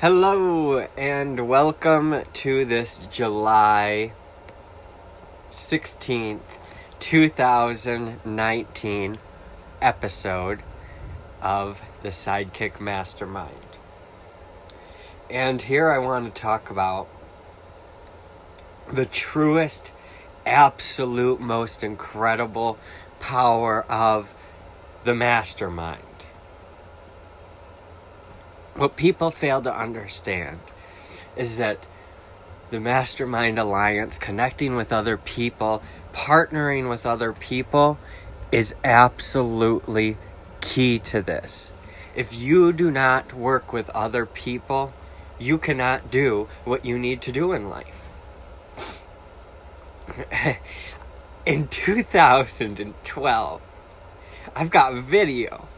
Hello and welcome to this July 16th, 2019 episode of the Sidekick Mastermind. And here I want to talk about the truest, absolute, most incredible power of the mastermind. What people fail to understand is that the Mastermind Alliance, connecting with other people, partnering with other people, is absolutely key to this. If you do not work with other people, you cannot do what you need to do in life. in 2012, I've got video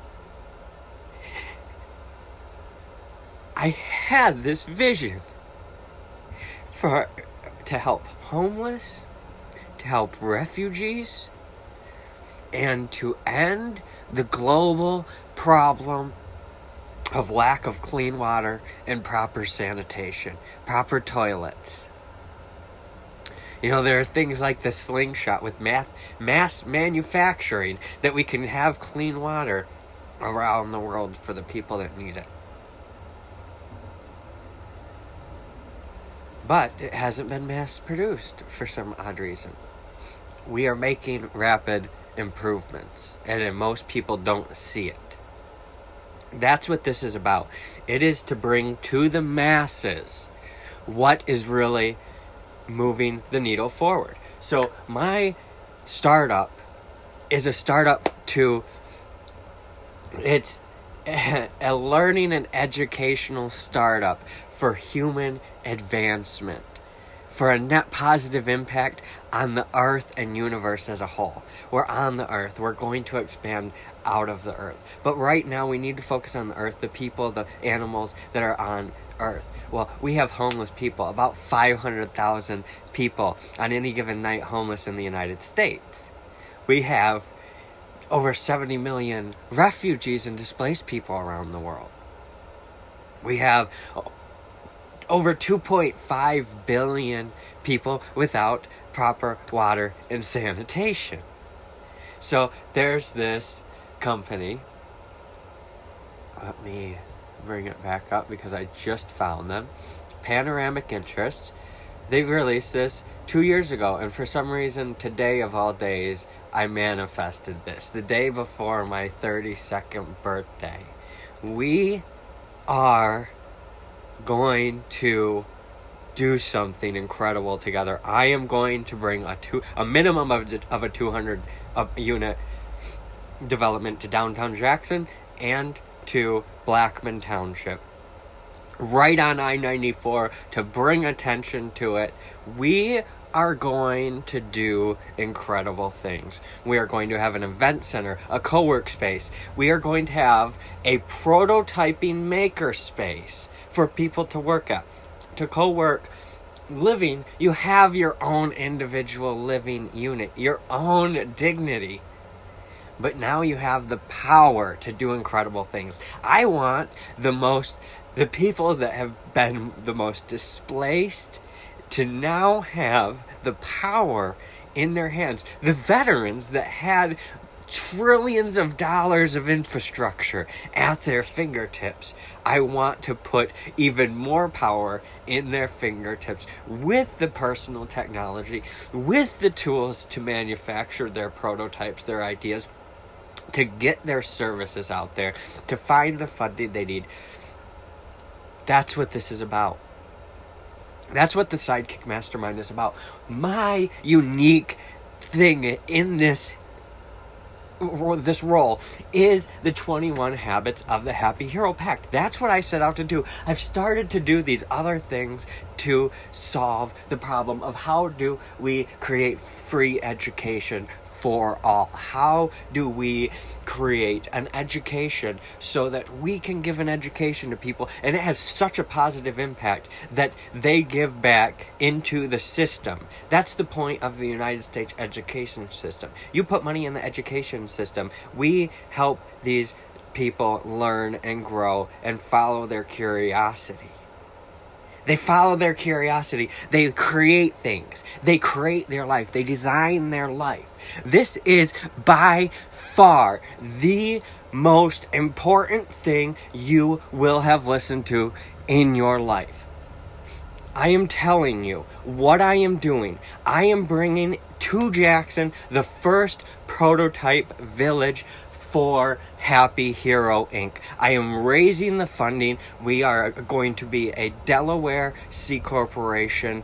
I had this vision for to help homeless, to help refugees, and to end the global problem of lack of clean water and proper sanitation, proper toilets. You know, there are things like the slingshot with math, mass manufacturing that we can have clean water around the world for the people that need it. But it hasn't been mass produced for some odd reason. We are making rapid improvements, and most people don't see it. That's what this is about. It is to bring to the masses what is really moving the needle forward. So, my startup is a startup to it's a learning and educational startup for human advancement, for a net positive impact on the earth and universe as a whole. We're on the earth, we're going to expand out of the earth. But right now, we need to focus on the earth, the people, the animals that are on earth. Well, we have homeless people, about 500,000 people on any given night homeless in the United States. We have over 70 million refugees and displaced people around the world. We have over 2.5 billion people without proper water and sanitation. So there's this company. Let me bring it back up because I just found them. Panoramic Interests. They released this two years ago, and for some reason, today of all days, I manifested this. The day before my 32nd birthday. We are going to do something incredible together. I am going to bring a two a minimum of of a 200 uh, unit development to downtown Jackson and to Blackman Township. Right on I 94 to bring attention to it. We are going to do incredible things. We are going to have an event center, a co work space. We are going to have a prototyping maker space for people to work at. To co work living, you have your own individual living unit, your own dignity. But now you have the power to do incredible things. I want the most, the people that have been the most displaced to now have the power in their hands. The veterans that had trillions of dollars of infrastructure at their fingertips. I want to put even more power in their fingertips with the personal technology, with the tools to manufacture their prototypes, their ideas, to get their services out there, to find the funding they need. That's what this is about. That's what the Sidekick Mastermind is about. My unique thing in this this role is the 21 habits of the happy hero pact that's what i set out to do i've started to do these other things to solve the problem of how do we create free education for all? How do we create an education so that we can give an education to people and it has such a positive impact that they give back into the system? That's the point of the United States education system. You put money in the education system, we help these people learn and grow and follow their curiosity. They follow their curiosity. They create things. They create their life. They design their life. This is by far the most important thing you will have listened to in your life. I am telling you what I am doing. I am bringing to Jackson the first prototype village for Happy Hero Inc. I am raising the funding. We are going to be a Delaware C Corporation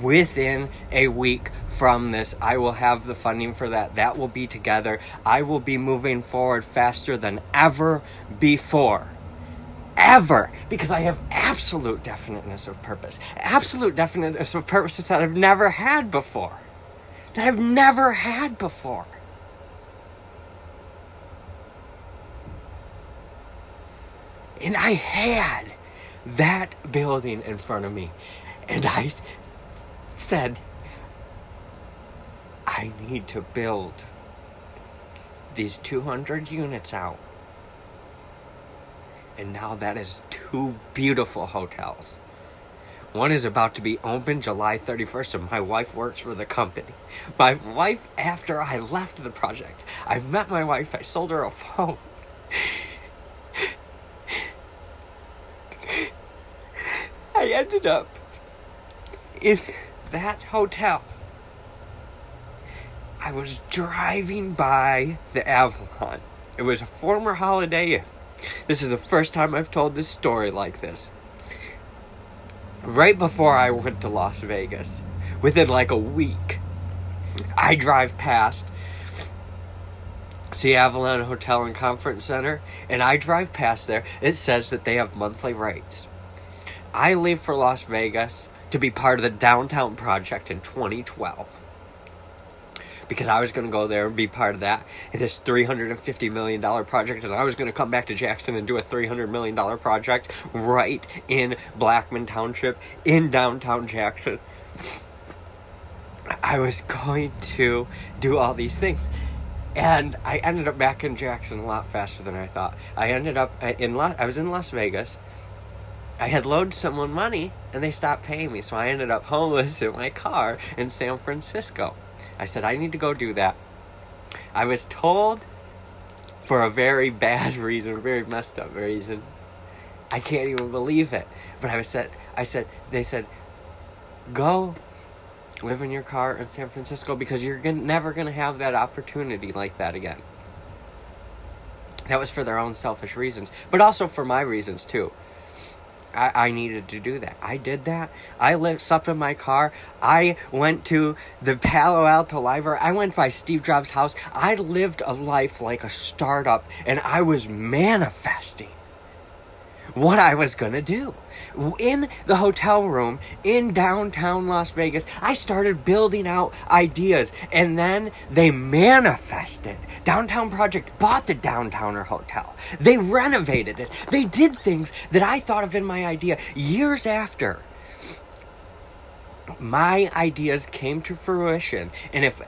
within a week from this. I will have the funding for that. That will be together. I will be moving forward faster than ever before ever because I have absolute definiteness of purpose. Absolute definiteness of purposes that I've never had before. That I've never had before. And I had that building in front of me. And I said, I need to build these 200 units out and now that is two beautiful hotels. One is about to be open July 31st, and my wife works for the company. My wife, after I left the project, I met my wife, I sold her a phone. I ended up in that hotel. I was driving by the Avalon. It was a former Holiday Inn. This is the first time I've told this story like this. Right before I went to Las Vegas, within like a week, I drive past the Avalon Hotel and Conference Center, and I drive past there. It says that they have monthly rates. I leave for Las Vegas to be part of the downtown project in 2012 because I was going to go there and be part of that this $350 million project and I was going to come back to Jackson and do a $300 million project right in Blackman Township in downtown Jackson. I was going to do all these things. And I ended up back in Jackson a lot faster than I thought. I ended up uh, in La- I was in Las Vegas. I had loaned someone money and they stopped paying me, so I ended up homeless in my car in San Francisco. I said, I need to go do that. I was told for a very bad reason, a very messed up reason. I can't even believe it. But I was said, I said, they said, go live in your car in San Francisco because you're gonna, never going to have that opportunity like that again. That was for their own selfish reasons, but also for my reasons too. I, I needed to do that. I did that. I lived, slept in my car. I went to the Palo Alto Library. I went by Steve Jobs' house. I lived a life like a startup, and I was manifesting what I was gonna do. In the hotel room in downtown Las Vegas, I started building out ideas and then they manifested. Downtown Project bought the Downtowner Hotel. They renovated it. They did things that I thought of in my idea years after. My ideas came to fruition, and if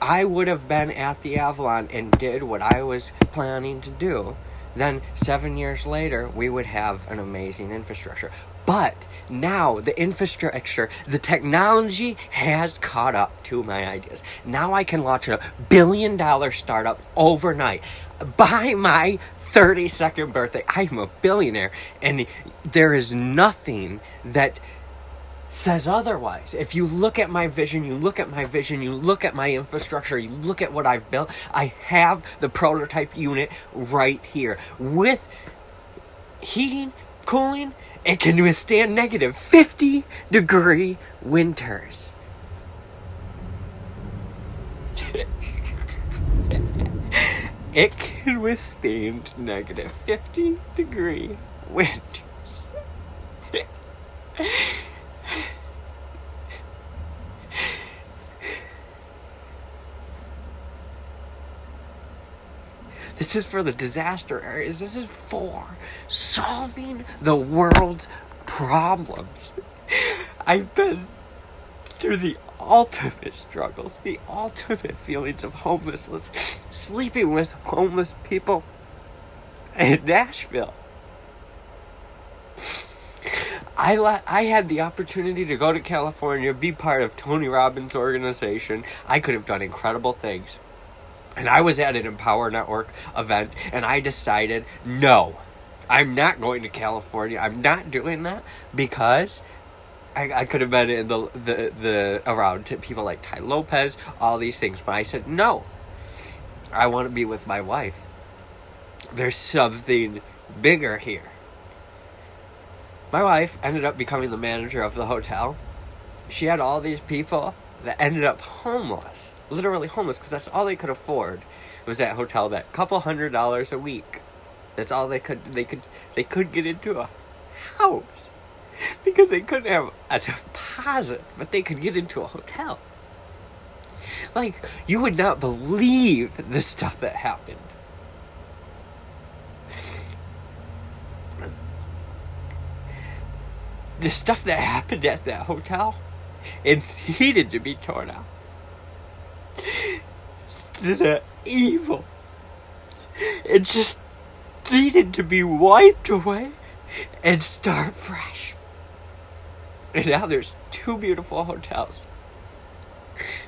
I would have been at the Avalon and did what I was planning to do, then seven years later, we would have an amazing infrastructure. But now the infrastructure, the technology has caught up to my ideas. Now I can launch a billion dollar startup overnight. By my 32nd birthday, I'm a billionaire. And there is nothing that says otherwise. If you look at my vision, you look at my vision, you look at my infrastructure, you look at what I've built, I have the prototype unit right here with heating, cooling, it can withstand negative 50 degree winters. it can withstand negative 50 degree winters. This is for the disaster areas. This is for solving the world's problems. I've been through the ultimate struggles, the ultimate feelings of homelessness, sleeping with homeless people in Nashville. I le- I had the opportunity to go to California, be part of Tony Robbins' organization. I could have done incredible things. And I was at an Empower Network event, and I decided, no, I'm not going to California. I'm not doing that because I, I could have been in the the the around people like Tai Lopez, all these things. But I said no. I want to be with my wife. There's something bigger here. My wife ended up becoming the manager of the hotel. She had all these people that ended up homeless, literally homeless, because that's all they could afford. Was that hotel that couple hundred dollars a week? That's all they could. They could. They could get into a house because they couldn't have a deposit, but they could get into a hotel. Like you would not believe the stuff that happened. the stuff that happened at that hotel, it needed to be torn out. The evil, it just needed to be wiped away and start fresh. And now there's two beautiful hotels.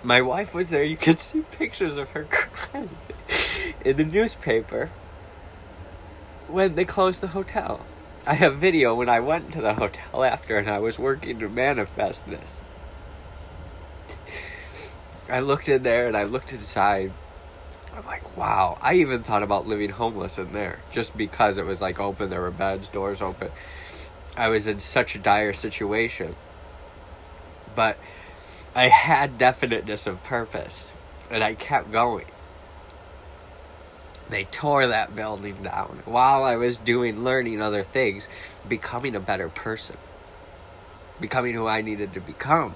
My wife was there. You can see pictures of her crying in the newspaper when they closed the hotel. I have video when I went to the hotel after and I was working to manifest this. I looked in there and I looked inside. I'm like, wow. I even thought about living homeless in there just because it was like open. There were beds, doors open. I was in such a dire situation. But I had definiteness of purpose and I kept going they tore that building down while I was doing learning other things, becoming a better person, becoming who I needed to become.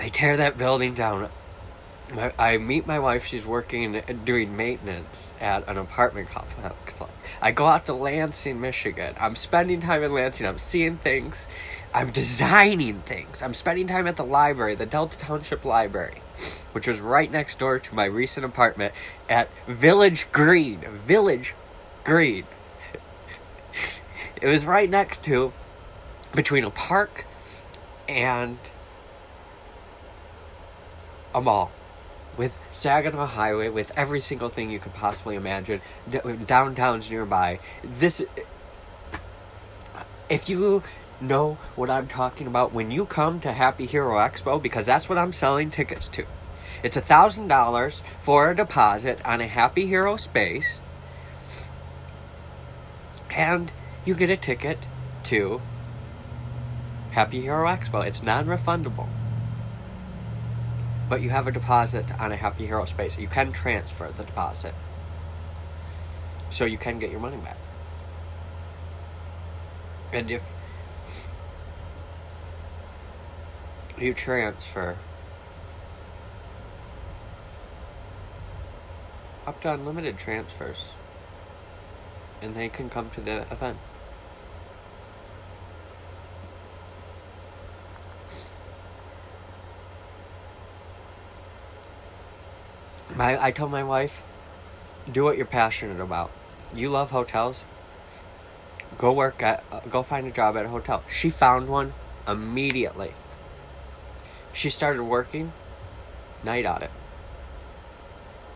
They tear that building down. I meet my wife. She's working doing maintenance at an apartment complex. I go out to Lansing, Michigan. I'm spending time in Lansing. I'm seeing things. I'm designing things. I'm spending time at the library, the Delta Township Library, which was right next door to my recent apartment at Village Green. Village Green. it was right next to, between a park and a mall with Saginaw Highway, with every single thing you could possibly imagine, downtowns nearby. This, if you know what I'm talking about, when you come to Happy Hero Expo, because that's what I'm selling tickets to. It's a thousand dollars for a deposit on a Happy Hero space, and you get a ticket to Happy Hero Expo. It's non-refundable but you have a deposit on a Happy Hero space. You can transfer the deposit. So you can get your money back. And if you transfer up to unlimited transfers, and they can come to the event. I told my wife, do what you're passionate about. You love hotels. Go work at, uh, go find a job at a hotel. She found one immediately. She started working night audit.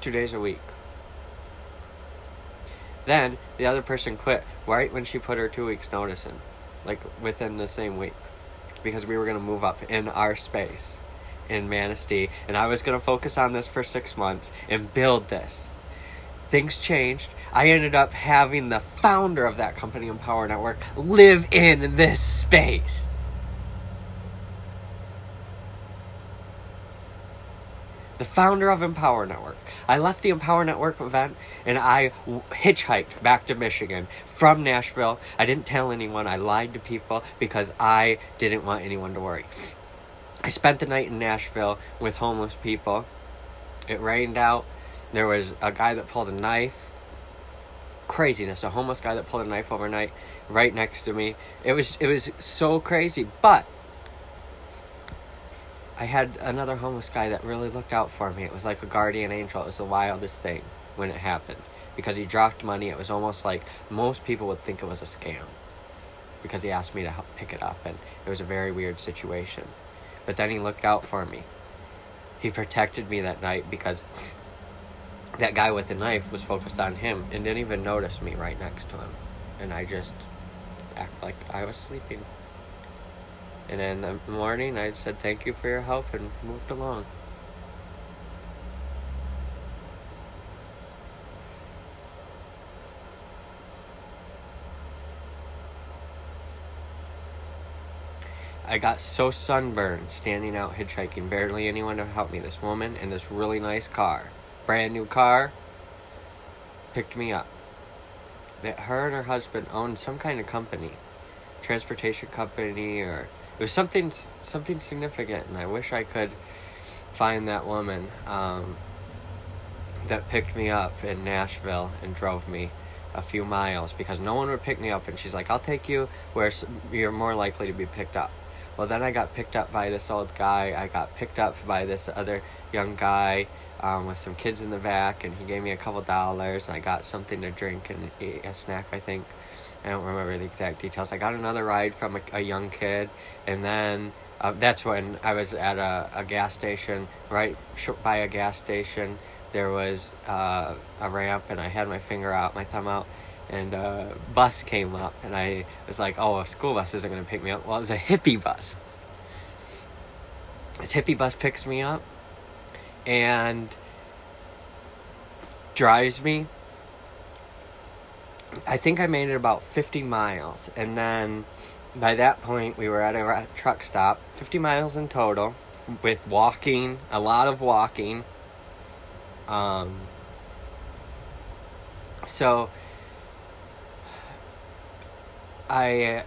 Two days a week. Then the other person quit right when she put her two weeks notice in, like within the same week, because we were gonna move up in our space in Manistee, and I was going to focus on this for six months and build this. Things changed. I ended up having the founder of that company, Empower Network, live in this space. the founder of Empower Network. I left the Empower Network event and I hitchhiked back to Michigan from Nashville. I didn't tell anyone. I lied to people because I didn't want anyone to worry. I spent the night in Nashville with homeless people. It rained out. There was a guy that pulled a knife. Craziness. A homeless guy that pulled a knife overnight right next to me. It was it was so crazy. But I had another homeless guy that really looked out for me. It was like a guardian angel. It was the wildest thing when it happened because he dropped money. It was almost like most people would think it was a scam because he asked me to help pick it up, and it was a very weird situation. But then he looked out for me. He protected me that night because that guy with the knife was focused on him and didn't even notice me right next to him. And I just act like I was sleeping. And in the morning, I said thank you for your help and moved along. I got so sunburned standing out hitchhiking. Barely anyone to help me. This woman in this really nice car, brand new car, picked me up. That her and her husband owned some kind of company, transportation company, or it was something something significant. And I wish I could find that woman um, that picked me up in Nashville and drove me a few miles because no one would pick me up. And she's like, "I'll take you where you're more likely to be picked up." Well, then I got picked up by this old guy. I got picked up by this other young guy um, with some kids in the back, and he gave me a couple dollars. And I got something to drink and a snack, I think. I don't remember the exact details. I got another ride from a, a young kid, and then uh, that's when I was at a, a gas station, right by a gas station. There was uh, a ramp, and I had my finger out, my thumb out, and a bus came up, and I was like, "Oh, a school bus isn't going to pick me up." Well, it was a hippie bus. This hippie bus picks me up, and drives me. I think I made it about 50 miles, and then by that point we were at a truck stop, 50 miles in total, with walking, a lot of walking. Um, so I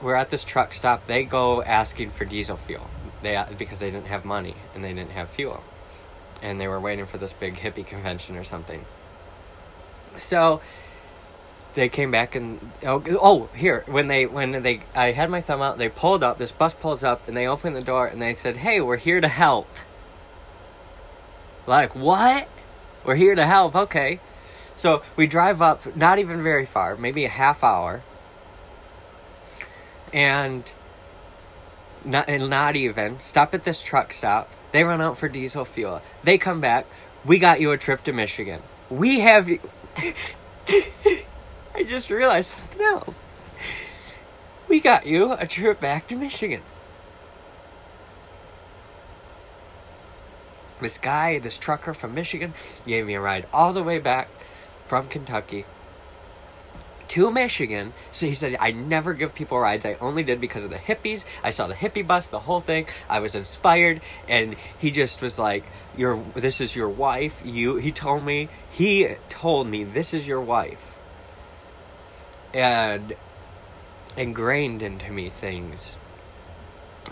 we're at this truck stop. They go asking for diesel fuel. They uh, because they didn't have money and they didn't have fuel, and they were waiting for this big hippie convention or something. So they came back and oh, oh here when they when they I had my thumb out. They pulled up. This bus pulls up and they open the door and they said, "Hey, we're here to help." Like what? We're here to help. Okay. So we drive up, not even very far, maybe a half hour and not, and not even stop at this truck stop. They run out for diesel fuel. They come back. We got you a trip to Michigan. We have you. I just realized something else. We got you a trip back to Michigan. This guy, this trucker from Michigan, gave me a ride all the way back from Kentucky to Michigan. So he said, I never give people rides. I only did because of the hippies. I saw the hippie bus, the whole thing. I was inspired. And he just was like, "Your, this is your wife. You, he told me, he told me, this is your wife. And ingrained into me things.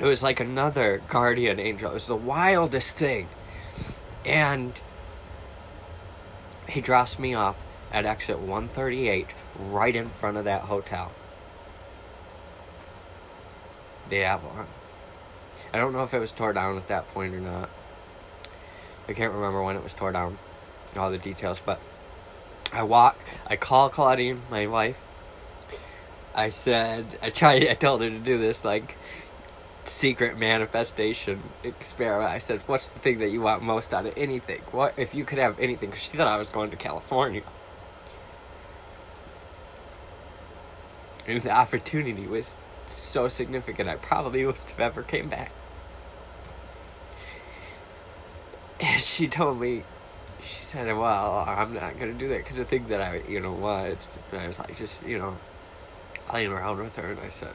It was like another guardian angel. It was the wildest thing. And he drops me off at exit 138 right in front of that hotel. The Avalon. I don't know if it was tore down at that point or not. I can't remember when it was tore down, all the details, but I walk, I call Claudine, my wife. I said, I tried, I told her to do this, like, secret manifestation experiment. I said, What's the thing that you want most out of anything? What if you could have anything? Because she thought I was going to California. And the opportunity was so significant, I probably wouldn't have ever came back. And she told me, she said, well, I'm not to do that because the thing that I, you know, was, and I was like, just, you know, playing around with her, and I said,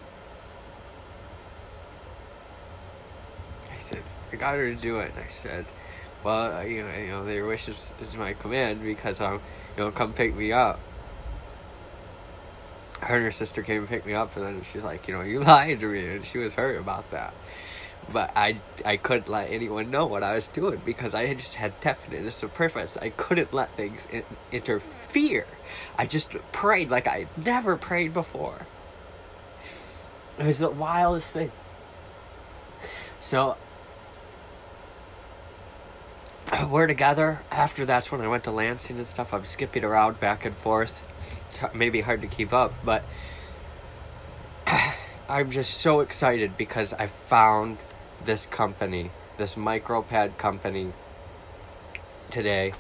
I said, I got her to do it, and I said, well, you know, you know, their wish is, is my command because, I'm, you know, come pick me up her and her sister came and picked me up, and then she's like, you know, you lied to me, and she was hurt about that. But I, I couldn't let anyone know what I was doing because I had just had deafness of purpose. I couldn't let things in- interfere. I just prayed like I never prayed before. It was the wildest thing. So, we're together. After that's when I went to Lansing and stuff. I'm skipping around back and forth. Maybe hard to keep up, but I'm just so excited because I found this company, this micropad company today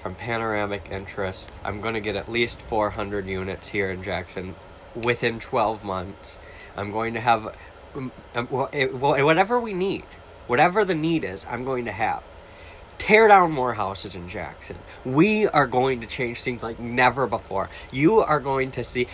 from Panoramic Interest. I'm going to get at least 400 units here in Jackson within 12 months. I'm going to have um, um, whatever we need, whatever the need is, I'm going to have. Tear down more houses in Jackson. We are going to change things like never before. You are going to see.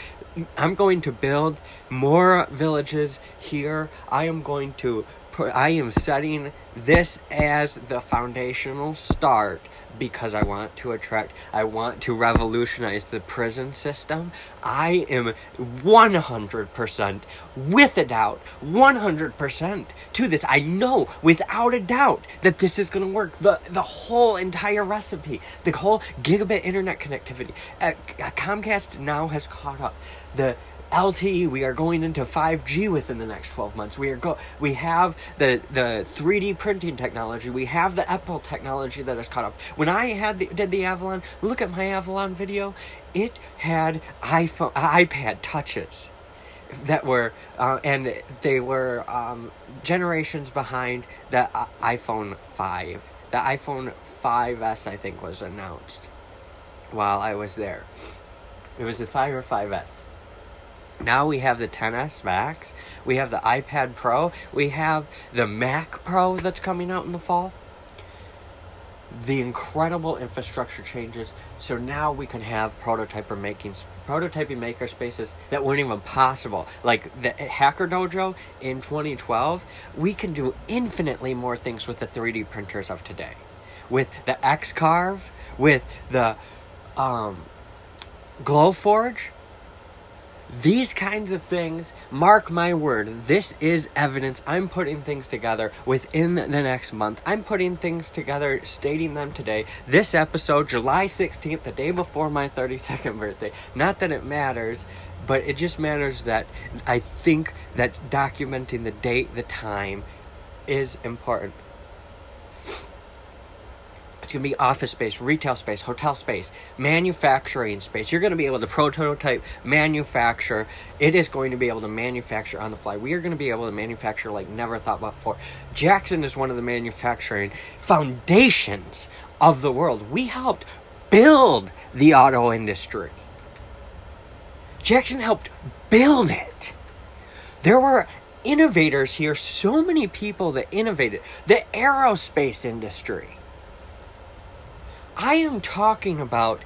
I'm going to build more villages here. I am going to I am setting this as the foundational start because I want to attract, I want to revolutionize the prison system. I am 100%, with a doubt, 100% to this. I know without a doubt that this is going to work. The, the whole entire recipe, the whole gigabit internet connectivity. Uh, Comcast now has caught up. The LTE. We are going into 5G within the next 12 months. We are go. We have the the 3D printing technology. We have the Apple technology that has caught up. When I had the, did the Avalon, look at my Avalon video. It had iPhone, iPad touches that were uh, and they were um, generations behind the uh, iPhone 5. The iPhone 5s I think was announced while I was there. It was the 5 or 5s now we have the 10s Max, we have the iPad Pro, we have the Mac Pro that's coming out in the fall. The incredible infrastructure changes, so now we can have prototyper making prototyping maker spaces that weren't even possible. Like the Hacker Dojo in 2012, we can do infinitely more things with the 3D printers of today. With the X Carve, with the um, Glowforge, these kinds of things, mark my word, this is evidence. I'm putting things together within the next month. I'm putting things together, stating them today. This episode, July 16th, the day before my 32nd birthday. Not that it matters, but it just matters that I think that documenting the date, the time is important. It's going to be office space, retail space, hotel space, manufacturing space. You're going to be able to prototype, manufacture. It is going to be able to manufacture on the fly. We are going to be able to manufacture like never thought about before. Jackson is one of the manufacturing foundations of the world. We helped build the auto industry. Jackson helped build it. There were innovators here, so many people that innovated the aerospace industry I am talking about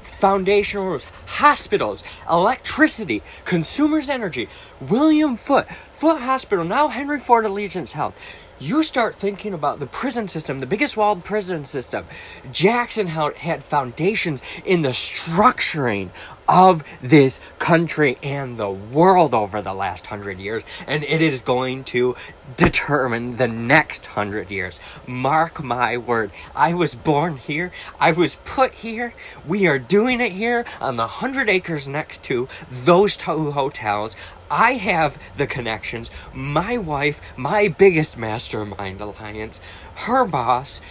foundational rules, hospitals, electricity, consumers' energy, William Foote, Foote Hospital, now Henry Ford Allegiance Health. You start thinking about the prison system, the biggest walled prison system. Jackson had foundations in the structuring of this country and the world over the last hundred years, and it is going to determine the next hundred years. Mark my word. I was born here, I was put here, we are doing it here on the hundred acres next to those two hotels. I have the connections. My wife, my biggest mastermind alliance, her boss,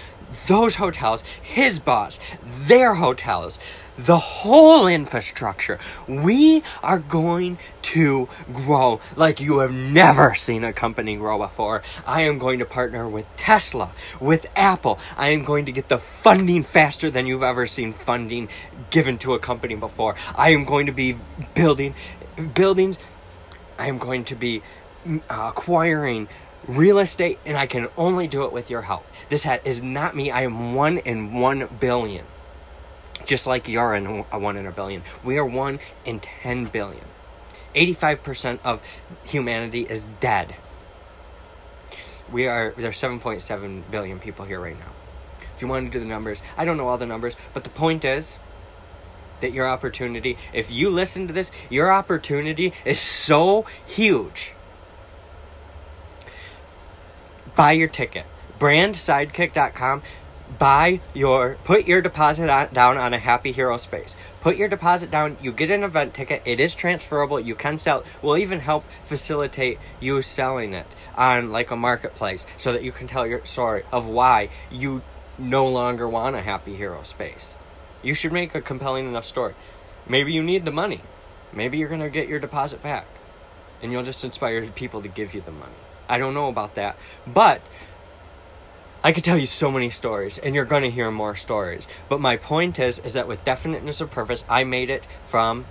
those hotels, his boss, their hotels the whole infrastructure. We are going to grow like you have never seen a company grow before. I am going to partner with Tesla, with Apple. I am going to get the funding faster than you've ever seen funding given to a company before. I am going to be building buildings. I am going to be mm, acquiring real estate and I can only do it with your help. This hat is not me. I am one in one billion just like you're in a one in a billion. We are one in 10 billion. 85% of humanity is dead. We are, there's 7.7 billion people here right now. If you want to do the numbers, I don't know all the numbers, but the point is that your opportunity, if you listen to this, your opportunity is so huge. Buy your ticket. Brandsidekick.com buy your put your deposit on, down on a happy hero space put your deposit down you get an event ticket it is transferable you can sell we'll even help facilitate you selling it on like a marketplace so that you can tell your story of why you no longer want a happy hero space. You should make a compelling enough story. Maybe you need the money. Maybe you're going to get your deposit back. And you'll just inspire people to give you the money. I don't know about that. But I could tell you so many stories, and you're going to hear more stories. But my point is, is that with definiteness of purpose, I made it from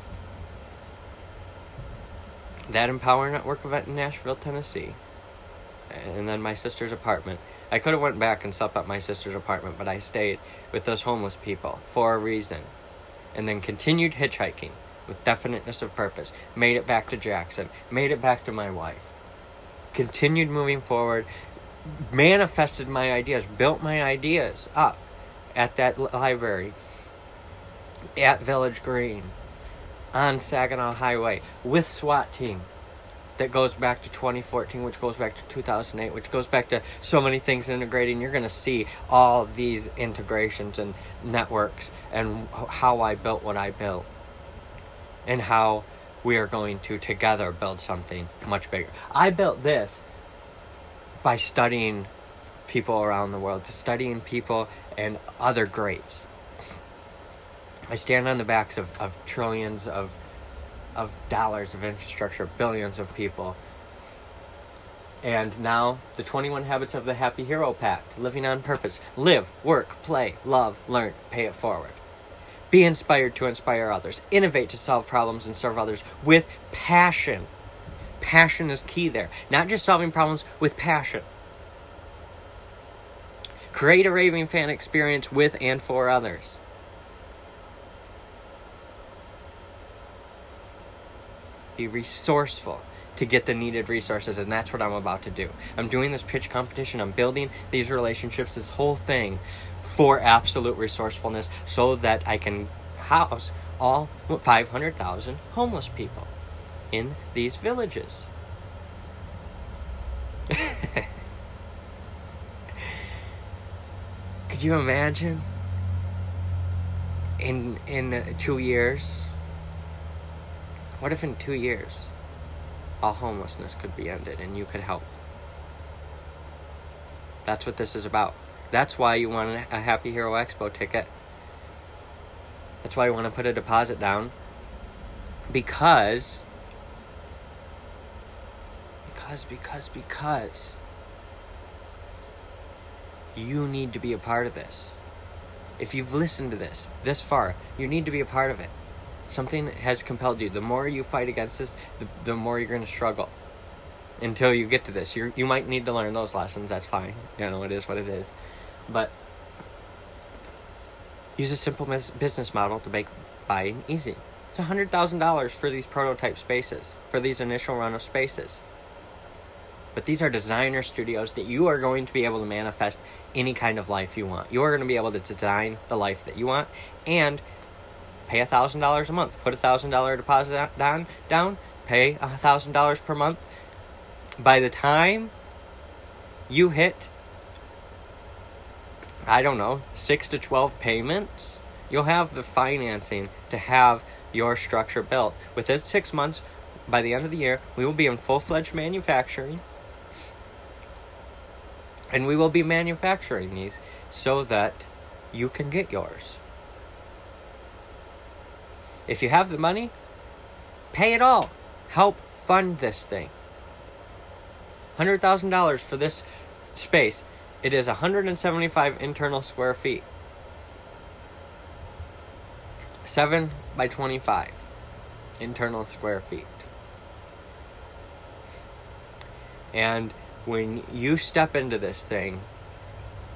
that Empower Network event in Nashville, Tennessee, and then my sister's apartment. I could have went back and slept at my sister's apartment, but I stayed with those homeless people for a reason, and then continued hitchhiking with definiteness of purpose. Made it back to Jackson. Made it back to my wife. Continued moving forward. Manifested my ideas. Built my ideas up at that library. At Village Green on Saginaw Highway with SWAT team that goes back to 2014, which goes back to 2008, which goes back to so many things integrating. You're going to see all these integrations and networks and how I built what I built and how we are going to together build something much bigger. I built this by studying people around the world, to studying people and other greats. I stand on the backs of, of trillions of of dollars of infrastructure, billions of people. And now the 21 habits of the happy hero pact, living on purpose, live, work, play, love, learn, pay it forward. Be inspired to inspire others, innovate to solve problems and serve others with passion. Passion is key there. Not just solving problems with passion. Create a raving fan experience with and for others. be resourceful to get the needed resources and that's what i'm about to do i'm doing this pitch competition i'm building these relationships this whole thing for absolute resourcefulness so that i can house all 500000 homeless people in these villages could you imagine in in uh, two years what if in two years, all homelessness could be ended and you could help? That's what this is about. That's why you want a Happy Hero Expo ticket. That's why you want to put a deposit down. Because, because, because, because you need to be a part of this. If you've listened to this this far, you need to be a part of it something has compelled you. The more you fight against this, the, the more you're going to struggle until you get to this. You you might need to learn those lessons. That's fine. You know, it is what it is. But use a simple business model to make buying easy. It's $100,000 for these prototype spaces, for these initial run of spaces. But these are designer studios that you are going to be able to manifest any kind of life you want. You are going to be able to design the life that you want and pay a thousand dollars a month. Put a thousand dollar deposit down, down. Pay a thousand dollars per month. By the time you hit, I don't know, six to twelve payments, you'll have the financing to have your structure built. Within six months, by the end of the year, we will be in full fledged manufacturing. And we will be manufacturing these so that you can get yours. If you have the money, pay it all. Help fund this thing. $100,000 for this space. It is 175 internal square feet. 7 by 25 internal square feet. And when you step into this thing,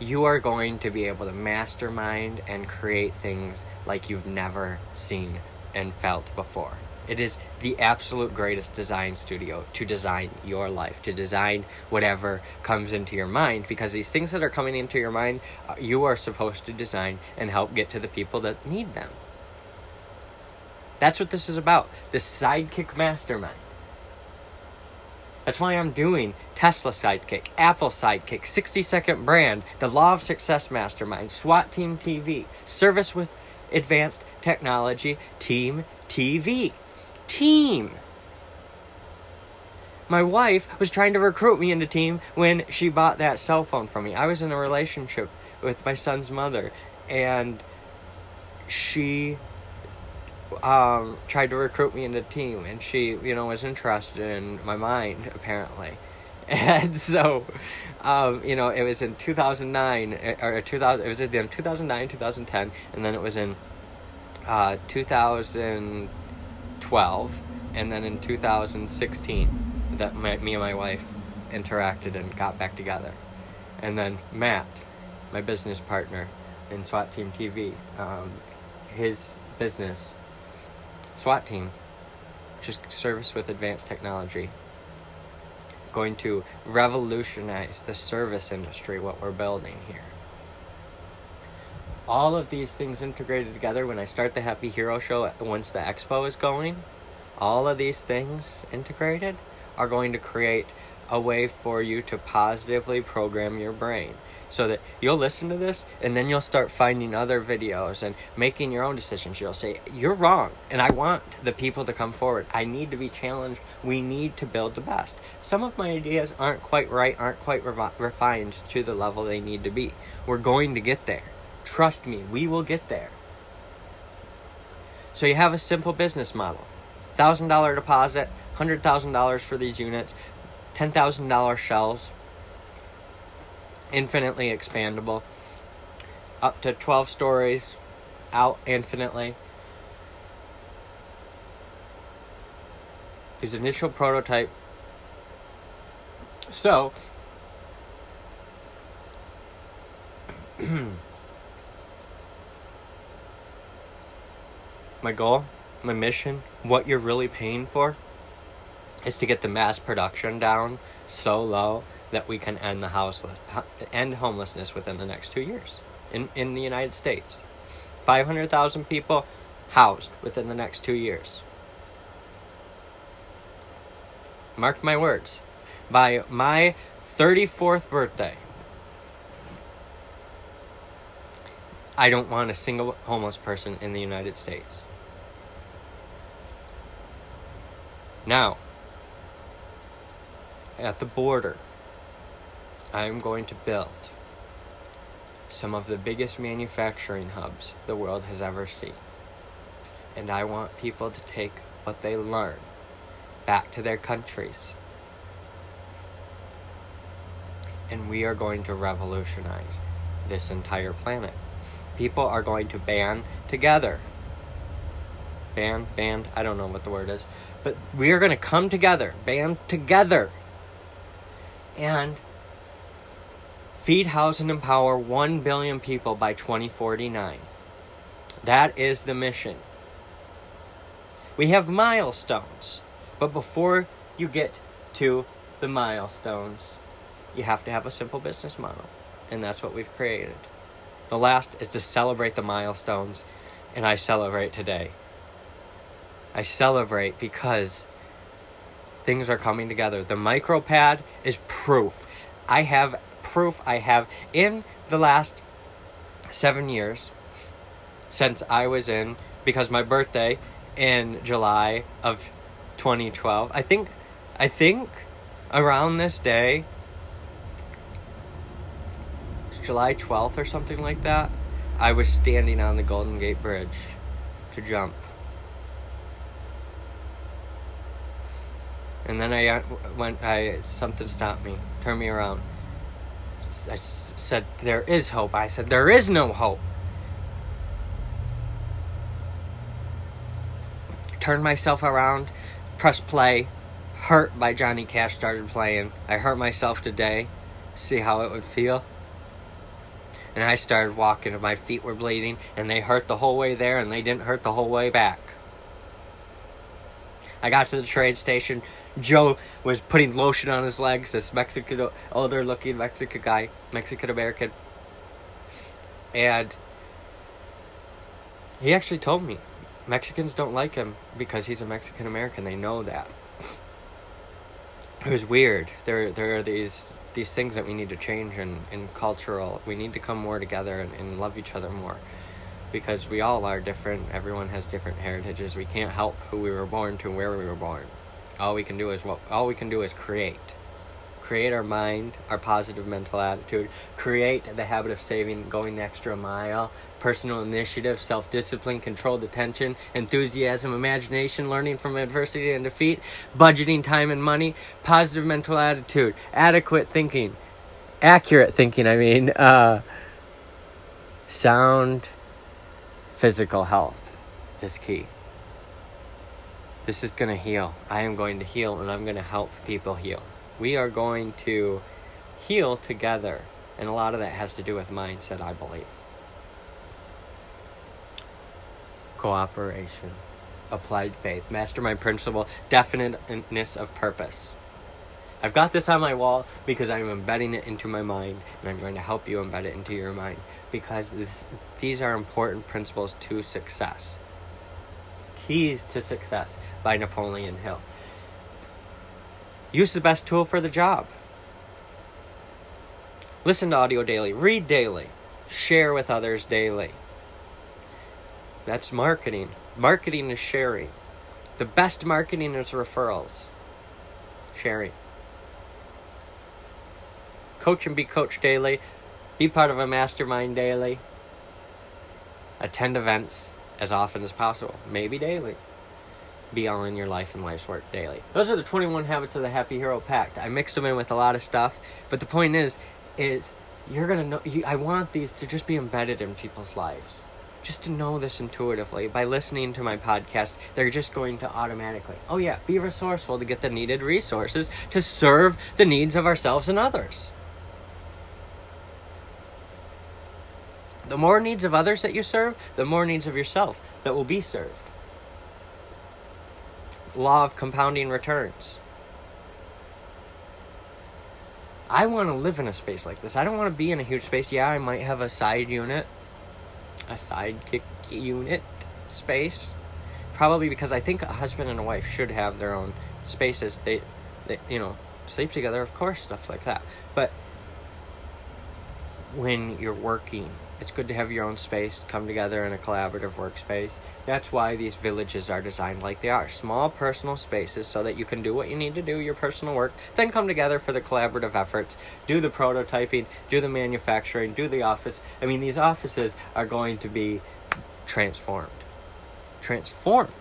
you are going to be able to mastermind and create things like you've never seen and felt before. It is the absolute greatest design studio to design your life, to design whatever comes into your mind, because these things that are coming into your mind, uh, you are supposed to design and help get to the people that need them. That's what this is about the sidekick mastermind. That's why I'm doing Tesla Sidekick, Apple Sidekick, 60 Second Brand, the Law of Success Mastermind, SWAT Team TV, Service with Advanced Technology Team TV. Team. my wife was trying to recruit me into team when she bought that cell phone from me. I was in a relationship with my son's mother, and she um, tried to recruit me into the team, and she, you know, was interested in my mind apparently, and so, um, you know, it was in 2009 or 2000. It was in 2009, 2010, and then it was in uh, 2012, and then in 2016 that my, me and my wife interacted and got back together, and then Matt, my business partner in SWAT Team TV, um, his business SWAT team, just service with advanced technology, going to revolutionize the service industry, what we're building here. All of these things integrated together when I start the Happy Hero Show once the expo is going, all of these things integrated are going to create a way for you to positively program your brain so that you'll listen to this and then you'll start finding other videos and making your own decisions. You'll say, You're wrong, and I want the people to come forward. I need to be challenged. We need to build the best. Some of my ideas aren't quite right, aren't quite revi- refined to the level they need to be. We're going to get there. Trust me, we will get there. So you have a simple business model $1,000 deposit, $100,000 for these units, $10,000 shells, infinitely expandable, up to 12 stories, out infinitely. His initial prototype. So, my goal, my mission, what you're really paying for is to get the mass production down so low that we can end the houseless, end homelessness within the next two years in, in the United States. 500,000 people housed within the next two years. Mark my words. By my 34th birthday, I don't want a single homeless person in the United States. Now, at the border, I'm going to build some of the biggest manufacturing hubs the world has ever seen. And I want people to take what they learn back to their countries. And we are going to revolutionize this entire planet. People are going to band together. Band, band, I don't know what the word is. But we are going to come together, band together and feed, house, and empower 1 billion people by 2049. That is the mission. We have milestones, but before you get to the milestones, you have to have a simple business model, and that's what we've created. The last is to celebrate the milestones, and I celebrate today. I celebrate because things are coming together. The micropad is proof. I have proof I have in the last seven years since I was in because my birthday in July of 2012. I think I think around this day July 12th or something like that. I was standing on the Golden Gate Bridge to jump And then I uh, went, I something stopped me, turned me around. I said, There is hope. I said, There is no hope. Turned myself around, pressed play. Hurt by Johnny Cash started playing. I hurt myself today. See how it would feel. And I started walking, and my feet were bleeding, and they hurt the whole way there, and they didn't hurt the whole way back. I got to the trade station, Joe was putting lotion on his legs. This Mexican, older looking Mexican guy, Mexican American. And he actually told me Mexicans don't like him because he's a Mexican American. They know that. It was weird. There, there are these these things that we need to change in, in cultural. We need to come more together and, and love each other more because we all are different. Everyone has different heritages. We can't help who we were born to, where we were born All we can do is what all we can do is create. Create our mind, our positive mental attitude, create the habit of saving, going the extra mile, personal initiative, self discipline, controlled attention, enthusiasm, imagination, learning from adversity and defeat, budgeting time and money, positive mental attitude, adequate thinking, accurate thinking, I mean, uh, sound physical health is key. This is going to heal. I am going to heal and I'm going to help people heal. We are going to heal together. And a lot of that has to do with mindset, I believe. Cooperation, applied faith, mastermind principle, definiteness of purpose. I've got this on my wall because I'm embedding it into my mind, and I'm going to help you embed it into your mind because this, these are important principles to success. Keys to Success by Napoleon Hill. Use the best tool for the job. Listen to audio daily, read daily, share with others daily. That's marketing. Marketing is sharing. The best marketing is referrals. Sharing. Coach and be coached daily. Be part of a mastermind daily. Attend events as often as possible, maybe daily. Be all in your life and life's work daily. Those are the 21 habits of the Happy Hero Pact. I mixed them in with a lot of stuff, but the point is, is you're gonna know. You, I want these to just be embedded in people's lives, just to know this intuitively. By listening to my podcast, they're just going to automatically. Oh yeah, be resourceful to get the needed resources to serve the needs of ourselves and others. The more needs of others that you serve, the more needs of yourself that will be served. Law of compounding returns. I want to live in a space like this. I don't want to be in a huge space. Yeah, I might have a side unit, a sidekick unit space. Probably because I think a husband and a wife should have their own spaces. They, they you know, sleep together, of course, stuff like that. But when you're working it's good to have your own space, come together in a collaborative workspace. That's why these villages are designed like they are small personal spaces so that you can do what you need to do, your personal work, then come together for the collaborative efforts, do the prototyping, do the manufacturing, do the office. I mean, these offices are going to be transformed. Transformed.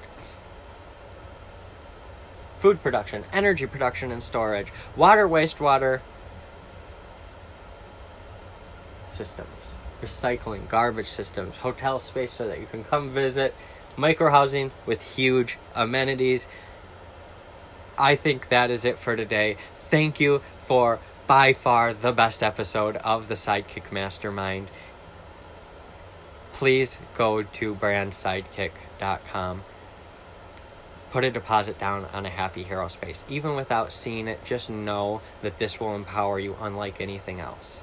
Food production, energy production and storage, water, wastewater systems recycling, garbage systems, hotel space so that you can come visit, micro housing with huge amenities. I think that is it for today. Thank you for by far the best episode of the Sidekick Mastermind. Please go to brandsidekick.com. Put a deposit down on a Happy Hero space. Even without seeing it, just know that this will empower you unlike anything else.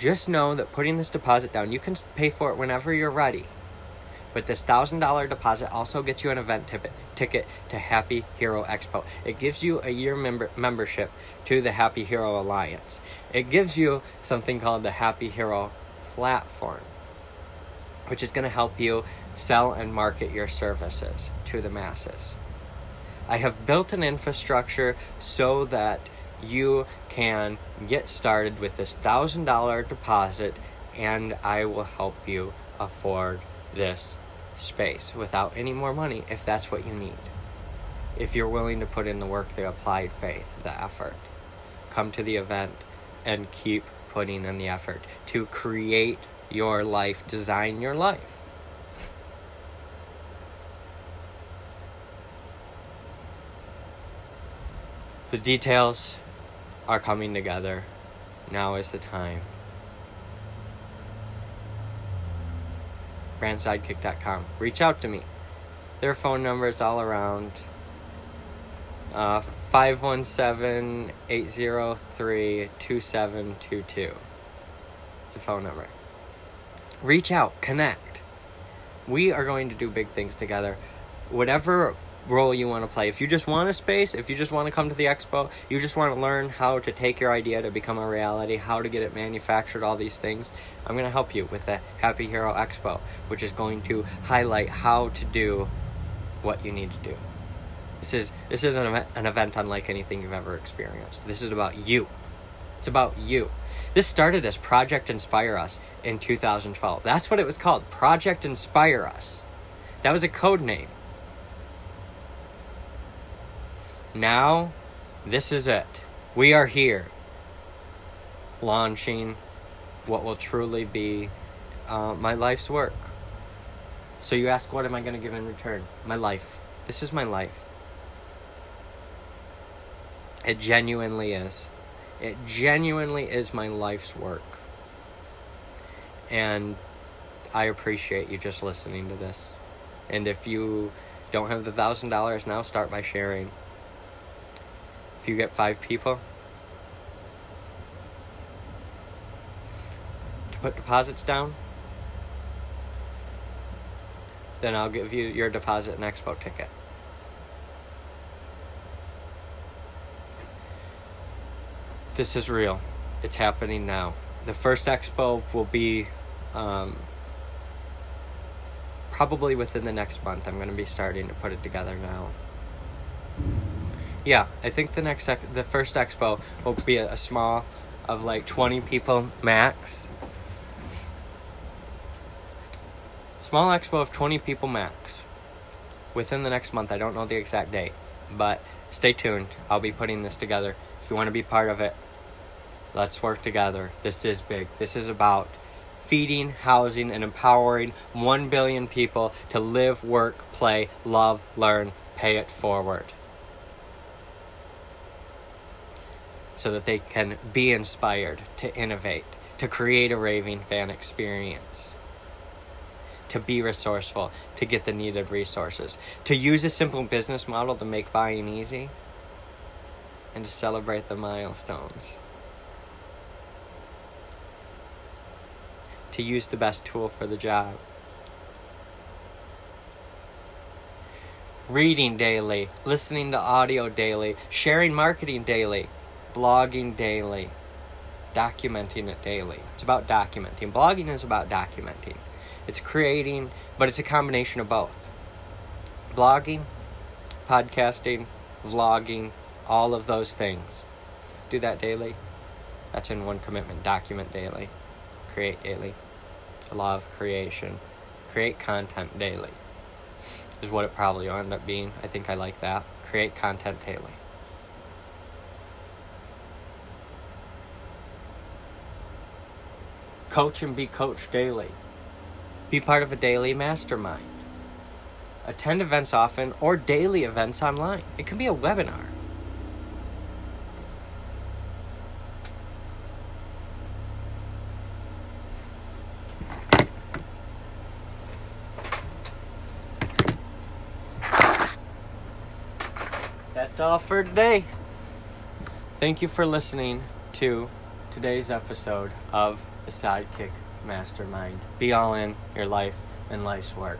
Just know that putting this deposit down, you can pay for it whenever you're ready. But this $1,000 deposit also gets you an event ticket, ticket to Happy Hero Expo. It gives you a year member, membership to the Happy Hero Alliance. It gives you something called the Happy Hero Platform, which is going to help you sell and market your services to the masses. I have built an infrastructure so that you can get started with this thousand dollar deposit and I will help you afford this space without any more money if that's what you need. If you're willing to put in the work, the applied faith, the effort, come to the event and keep putting in the effort to create your life, design your life. The details are coming together. Now is the time. Brandsidekick.com. Reach out to me. Their phone number is all around. Uh, 517 803 2722. It's the phone number. Reach out, connect. We are going to do big things together. Whatever role you want to play. If you just want a space, if you just want to come to the expo, you just want to learn how to take your idea to become a reality, how to get it manufactured, all these things, I'm going to help you with the Happy Hero Expo, which is going to highlight how to do what you need to do. This is this is an event, an event unlike anything you've ever experienced. This is about you. It's about you. This started as Project Inspire Us in 2012. That's what it was called. Project Inspire Us. That was a code name. Now, this is it. We are here launching what will truly be uh, my life's work. So you ask, what am I going to give in return? My life. This is my life. It genuinely is. It genuinely is my life's work. And I appreciate you just listening to this. And if you don't have the thousand dollars now, start by sharing. If you get five people to put deposits down, then I'll give you your deposit and expo ticket. This is real. It's happening now. The first expo will be um, probably within the next month. I'm going to be starting to put it together now. Yeah, I think the next ex- the first expo will be a, a small of like 20 people max. Small expo of 20 people max. Within the next month, I don't know the exact date, but stay tuned. I'll be putting this together. If you want to be part of it, let's work together. This is big. This is about feeding, housing, and empowering 1 billion people to live, work, play, love, learn, pay it forward. So that they can be inspired to innovate, to create a raving fan experience, to be resourceful, to get the needed resources, to use a simple business model to make buying easy, and to celebrate the milestones. to use the best tool for the job. Reading daily, listening to audio daily, sharing marketing daily, blogging daily, documenting it daily. It's about documenting. Blogging is about documenting. It's creating, but it's a combination of both. Blogging, podcasting, vlogging, all of those things. Do that daily. That's in one commitment. Document daily create daily. The law of creation. Create content daily. Is what it probably will end up being. I think I like that. Create content daily. Coach and be coached daily. Be part of a daily mastermind. Attend events often or daily events online. It can be a webinar. that's all for today. Thank you for listening to today's episode of the Sidekick Mastermind. Be all in your life and life's work.